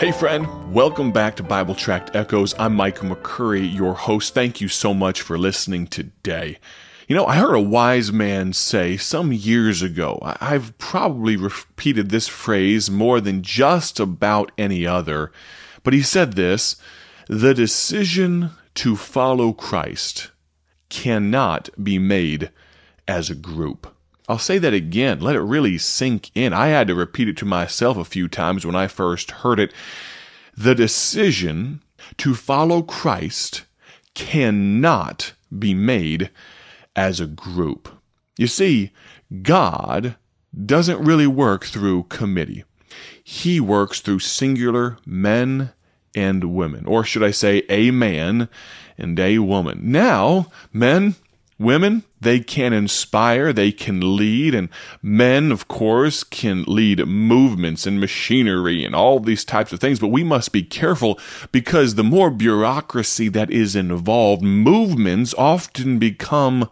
Hey, friend, welcome back to Bible Tract Echoes. I'm Michael McCurry, your host. Thank you so much for listening today. You know, I heard a wise man say some years ago, I've probably repeated this phrase more than just about any other, but he said this the decision to follow Christ cannot be made as a group. I'll say that again. Let it really sink in. I had to repeat it to myself a few times when I first heard it. The decision to follow Christ cannot be made as a group. You see, God doesn't really work through committee. He works through singular men and women, or should I say, a man and a woman. Now, men, Women, they can inspire, they can lead, and men, of course, can lead movements and machinery and all these types of things. But we must be careful because the more bureaucracy that is involved, movements often become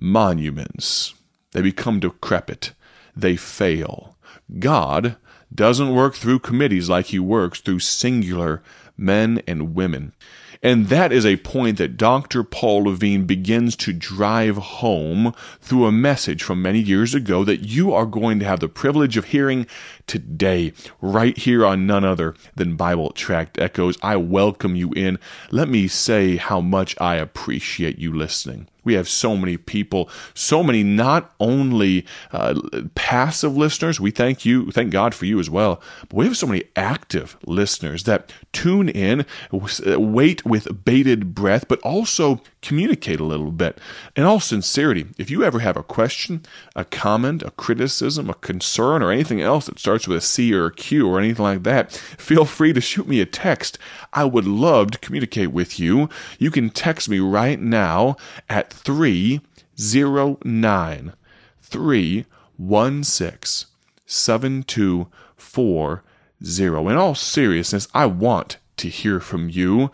monuments. They become decrepit. They fail. God doesn't work through committees like he works through singular men and women. And that is a point that Dr. Paul Levin begins to drive home through a message from many years ago that you are going to have the privilege of hearing today, right here on none other than Bible Tract Echoes. I welcome you in. Let me say how much I appreciate you listening. We have so many people, so many not only uh, passive listeners, we thank you, thank God for you as well, but we have so many active listeners that tune in, wait with bated breath, but also communicate a little bit. In all sincerity, if you ever have a question, a comment, a criticism, a concern, or anything else that starts with a C or a Q or anything like that, feel free to shoot me a text. I would love to communicate with you. You can text me right now at 309 316 7240. In all seriousness, I want to hear from you.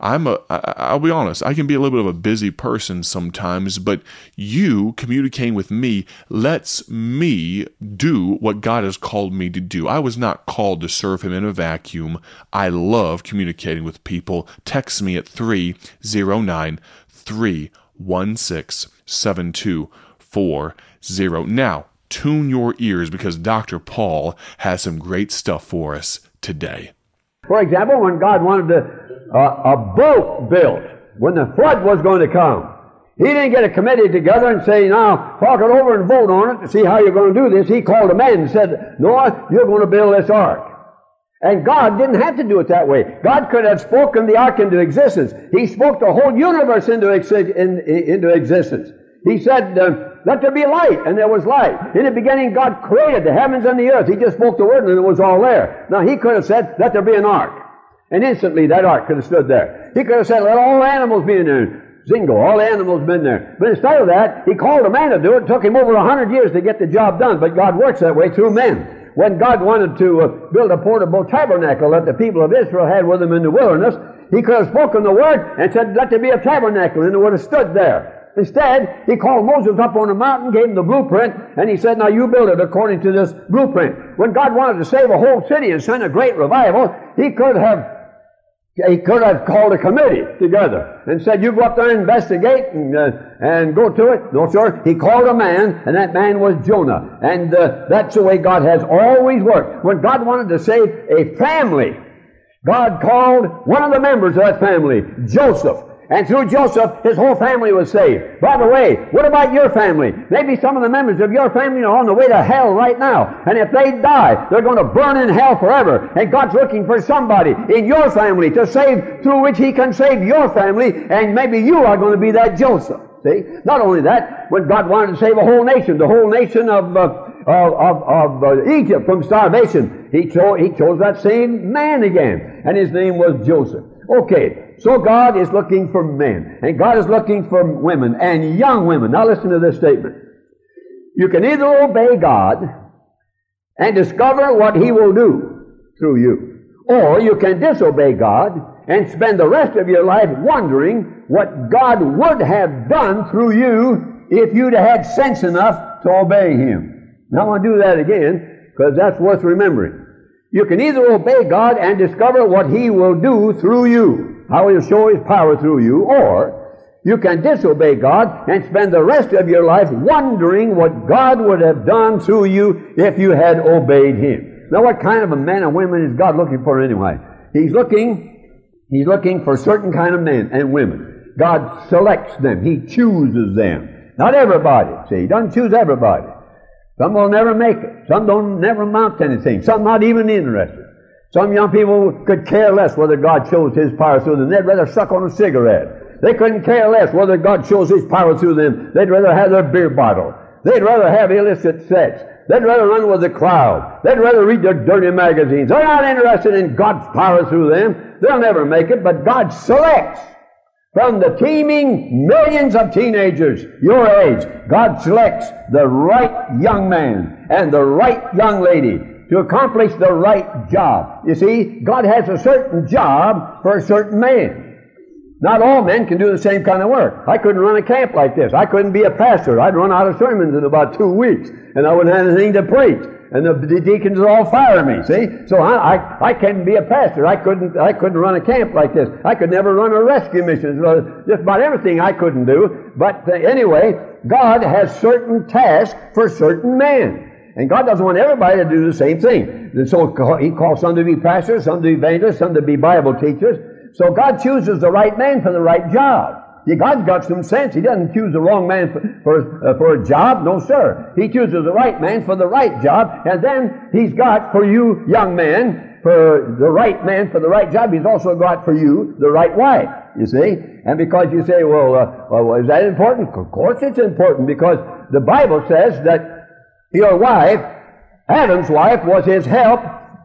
I'm a, I'll be honest, I can be a little bit of a busy person sometimes, but you communicating with me lets me do what God has called me to do. I was not called to serve Him in a vacuum. I love communicating with people. Text me at 309 316 7240. Now, tune your ears because Dr. Paul has some great stuff for us today. For example, when God wanted to a boat built when the flood was going to come. He didn't get a committee together and say, now, talk it over and vote on it to see how you're going to do this. He called a man and said, Noah, you're going to build this ark. And God didn't have to do it that way. God could have spoken the ark into existence. He spoke the whole universe into, in, into existence. He said, uh, let there be light, and there was light. In the beginning, God created the heavens and the earth. He just spoke the word and it was all there. Now, He could have said, let there be an ark. And instantly that ark could have stood there. He could have said, let all the animals be in there. Zingo, all the animals been there. But instead of that, he called a man to do it. It took him over a hundred years to get the job done. But God works that way through men. When God wanted to uh, build a portable tabernacle that the people of Israel had with them in the wilderness, he could have spoken the word and said, let there be a tabernacle, and it would have stood there. Instead, he called Moses up on a mountain, gave him the blueprint, and he said, Now you build it according to this blueprint. When God wanted to save a whole city and send a great revival, he could have he could have called a committee together and said, you go up there and investigate and, uh, and go to it. No, sir. He called a man, and that man was Jonah. And uh, that's the way God has always worked. When God wanted to save a family, God called one of the members of that family, Joseph. And through Joseph, his whole family was saved. By the way, what about your family? Maybe some of the members of your family are on the way to hell right now. And if they die, they're going to burn in hell forever. And God's looking for somebody in your family to save, through which He can save your family. And maybe you are going to be that Joseph. See? Not only that, when God wanted to save a whole nation, the whole nation of, uh, of, of, of uh, Egypt from starvation, he, cho- he chose that same man again. And his name was Joseph. Okay, so God is looking for men, and God is looking for women, and young women. Now listen to this statement. You can either obey God and discover what He will do through you, or you can disobey God and spend the rest of your life wondering what God would have done through you if you'd had sense enough to obey Him. Now I want to do that again because that's worth remembering. You can either obey God and discover what He will do through you, how He'll show His power through you, or you can disobey God and spend the rest of your life wondering what God would have done through you if you had obeyed Him. Now, what kind of a man and woman is God looking for anyway? He's looking, He's looking for certain kind of men and women. God selects them. He chooses them. Not everybody. See, He doesn't choose everybody. Some will never make it. Some don't never amount to anything. Some not even interested. Some young people could care less whether God shows His power through them. They'd rather suck on a cigarette. They couldn't care less whether God shows His power through them. They'd rather have their beer bottle. They'd rather have illicit sex. They'd rather run with the crowd. They'd rather read their dirty magazines. They're not interested in God's power through them. They'll never make it, but God selects from the teeming millions of teenagers your age, God selects the right young man and the right young lady to accomplish the right job. You see, God has a certain job for a certain man. Not all men can do the same kind of work. I couldn't run a camp like this. I couldn't be a pastor. I'd run out of sermons in about two weeks, and I wouldn't have anything to preach and the, the deacons would all fire me. See, so I, I, I couldn't be a pastor. I couldn't I couldn't run a camp like this. I could never run a rescue mission. Just about everything I couldn't do. But uh, anyway, God has certain tasks for certain men. And God doesn't want everybody to do the same thing. And so He calls some to be pastors, some to be evangelists, some to be Bible teachers. So God chooses the right man for the right job. God's got some sense. He doesn't choose the wrong man for, for, uh, for, a job. No, sir. He chooses the right man for the right job. And then He's got for you, young man, for the right man for the right job, He's also got for you the right wife. You see? And because you say, well, uh, well, is that important? Of course it's important because the Bible says that your wife, Adam's wife, was his help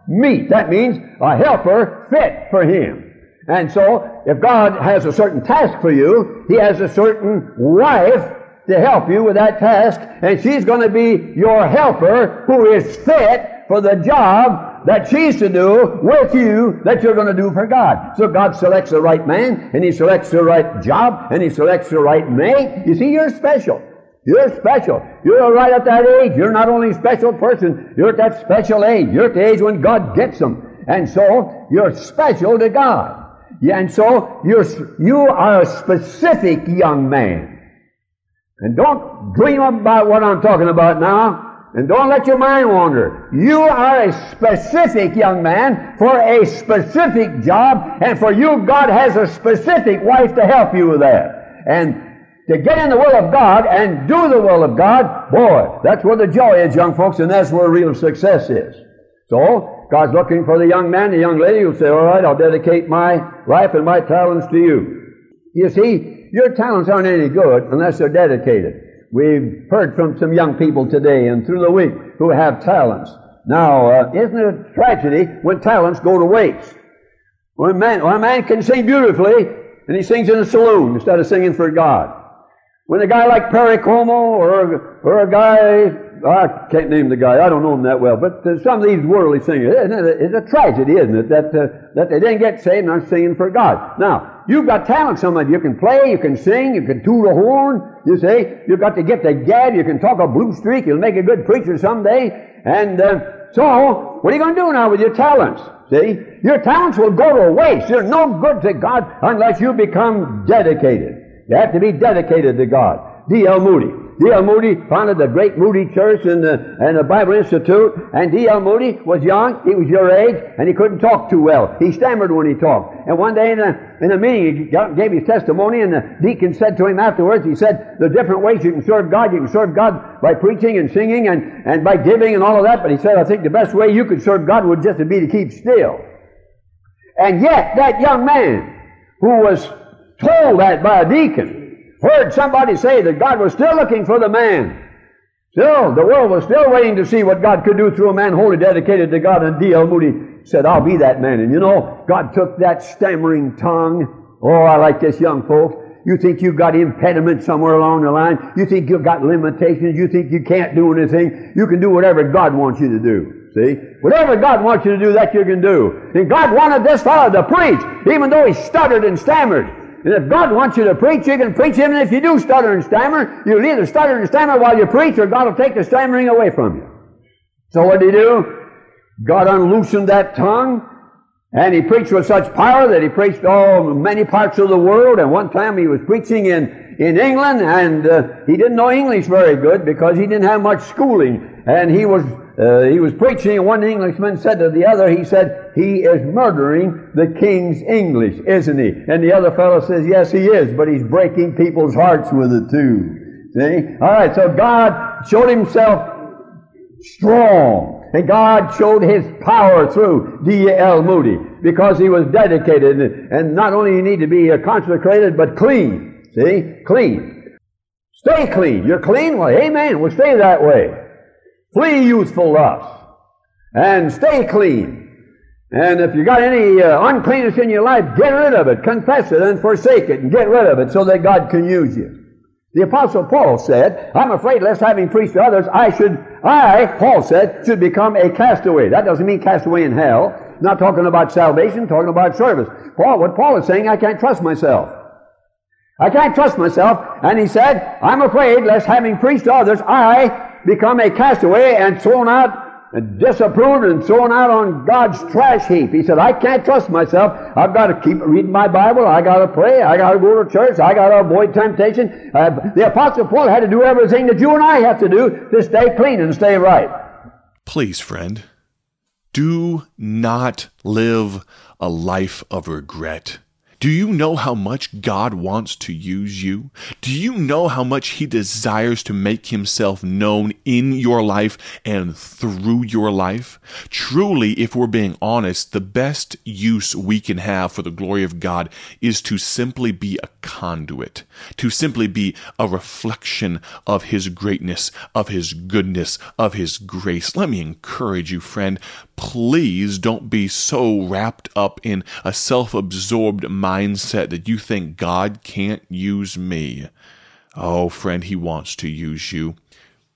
meet. That means a helper fit for him. And so, if God has a certain task for you, He has a certain wife to help you with that task, and she's going to be your helper who is fit for the job that she's to do with you that you're going to do for God. So God selects the right man, and He selects the right job, and He selects the right mate. You see, you're special. You're special. You're right at that age. You're not only a special person, you're at that special age. You're at the age when God gets them. And so, you're special to God. Yeah, and so you're, you are a specific young man. And don't dream about what I'm talking about now. And don't let your mind wander. You are a specific young man for a specific job, and for you, God has a specific wife to help you with that. And to get in the will of God and do the will of God, boy, that's where the joy is, young folks, and that's where real success is. So, God's looking for the young man, the young lady who'll say, All right, I'll dedicate my life and my talents to you. You see, your talents aren't any good unless they're dedicated. We've heard from some young people today and through the week who have talents. Now, uh, isn't it a tragedy when talents go to waste? When man, when a man can sing beautifully and he sings in a saloon instead of singing for God. When a guy like Perry Como or, or a guy I can't name the guy. I don't know him that well. But uh, some of these worldly singers, it's a tragedy, isn't it, that, uh, that they didn't get saved and are singing for God. Now, you've got talent, some of you. You can play, you can sing, you can toot a horn, you say. You've got to get the gab, you can talk a blue streak, you'll make a good preacher someday. And uh, so, what are you going to do now with your talents? See? Your talents will go to waste. They're no good to God unless you become dedicated. You have to be dedicated to God. D.L. Moody. D.L. Moody founded the great Moody Church and the, and the Bible Institute, and D.L. Moody was young, he was your age, and he couldn't talk too well. He stammered when he talked. And one day in a, in a meeting, he gave his testimony, and the deacon said to him afterwards, he said, the different ways you can serve God, you can serve God by preaching and singing and, and by giving and all of that, but he said, I think the best way you could serve God would just be to keep still. And yet, that young man who was told that by a deacon, heard somebody say that God was still looking for the man. Still, the world was still waiting to see what God could do through a man wholly dedicated to God. And D.L. Moody said, I'll be that man. And you know, God took that stammering tongue. Oh, I like this young folk. You think you've got impediments somewhere along the line. You think you've got limitations. You think you can't do anything. You can do whatever God wants you to do. See? Whatever God wants you to do, that you can do. And God wanted this fellow to preach, even though he stuttered and stammered. And if God wants you to preach, you can preach Him. And if you do stutter and stammer, you'll either stutter and stammer while you preach, or God will take the stammering away from you. So what did he do? God unloosened that tongue, and he preached with such power that he preached all many parts of the world. And one time he was preaching in, in England, and uh, he didn't know English very good because he didn't have much schooling. And he was uh, he was preaching, and one Englishman said to the other, he said, he is murdering the king's English, isn't he? And the other fellow says, yes, he is, but he's breaking people's hearts with it too. See? All right, so God showed himself strong. And God showed his power through D.L. Moody because he was dedicated. And not only you need to be consecrated, but clean. See? Clean. Stay clean. You're clean? Well, amen. We'll stay that way. Flee youthful lust and stay clean. And if you've got any uh, uncleanness in your life, get rid of it, confess it, and forsake it, and get rid of it so that God can use you. The apostle Paul said, I'm afraid lest having preached to others, I should, I, Paul said, should become a castaway. That doesn't mean castaway in hell. Not talking about salvation, talking about service. Paul, what Paul is saying, I can't trust myself. I can't trust myself. And he said, I'm afraid lest having preached to others, I become a castaway and thrown out and disapproved and thrown out on God's trash heap. He said, I can't trust myself. I've got to keep reading my Bible. I got to pray. I got to go to church. I got to avoid temptation. Uh, the Apostle Paul had to do everything that you and I have to do to stay clean and stay right. Please, friend, do not live a life of regret. Do you know how much God wants to use you? Do you know how much He desires to make Himself known in your life and through your life? Truly, if we're being honest, the best use we can have for the glory of God is to simply be a conduit, to simply be a reflection of His greatness, of His goodness, of His grace. Let me encourage you, friend, please don't be so wrapped up in a self absorbed mindset that you think God can't use me. Oh, friend, He wants to use you.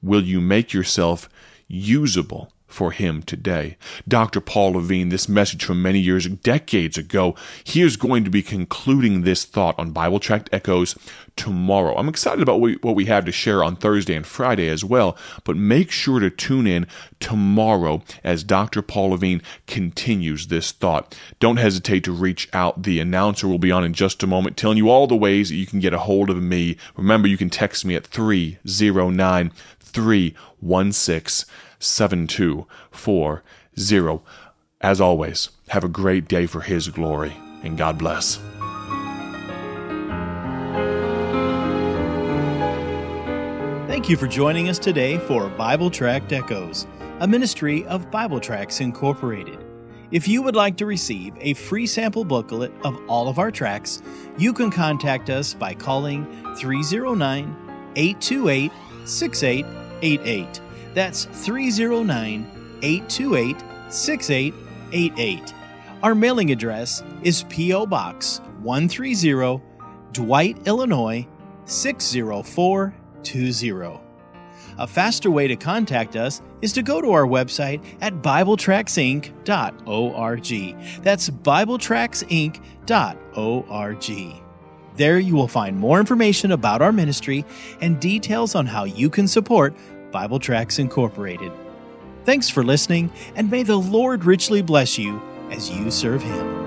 Will you make yourself usable? For him today. Dr. Paul Levin, this message from many years, decades ago, he is going to be concluding this thought on Bible Tract Echoes tomorrow. I'm excited about what we have to share on Thursday and Friday as well, but make sure to tune in tomorrow as Dr. Paul Levin continues this thought. Don't hesitate to reach out. The announcer will be on in just a moment, telling you all the ways that you can get a hold of me. Remember, you can text me at 309 316 7240. As always, have a great day for His glory, and God bless. Thank you for joining us today for Bible Tract Echoes, a ministry of Bible Tracts Incorporated. If you would like to receive a free sample booklet of all of our tracts, you can contact us by calling 309 828 6888. That's 309 828 6888. Our mailing address is P.O. Box 130, Dwight, Illinois 60420. A faster way to contact us is to go to our website at BibleTracksInc.org. That's BibleTracksInc.org. There you will find more information about our ministry and details on how you can support Bible Tracts Incorporated. Thanks for listening, and may the Lord richly bless you as you serve Him.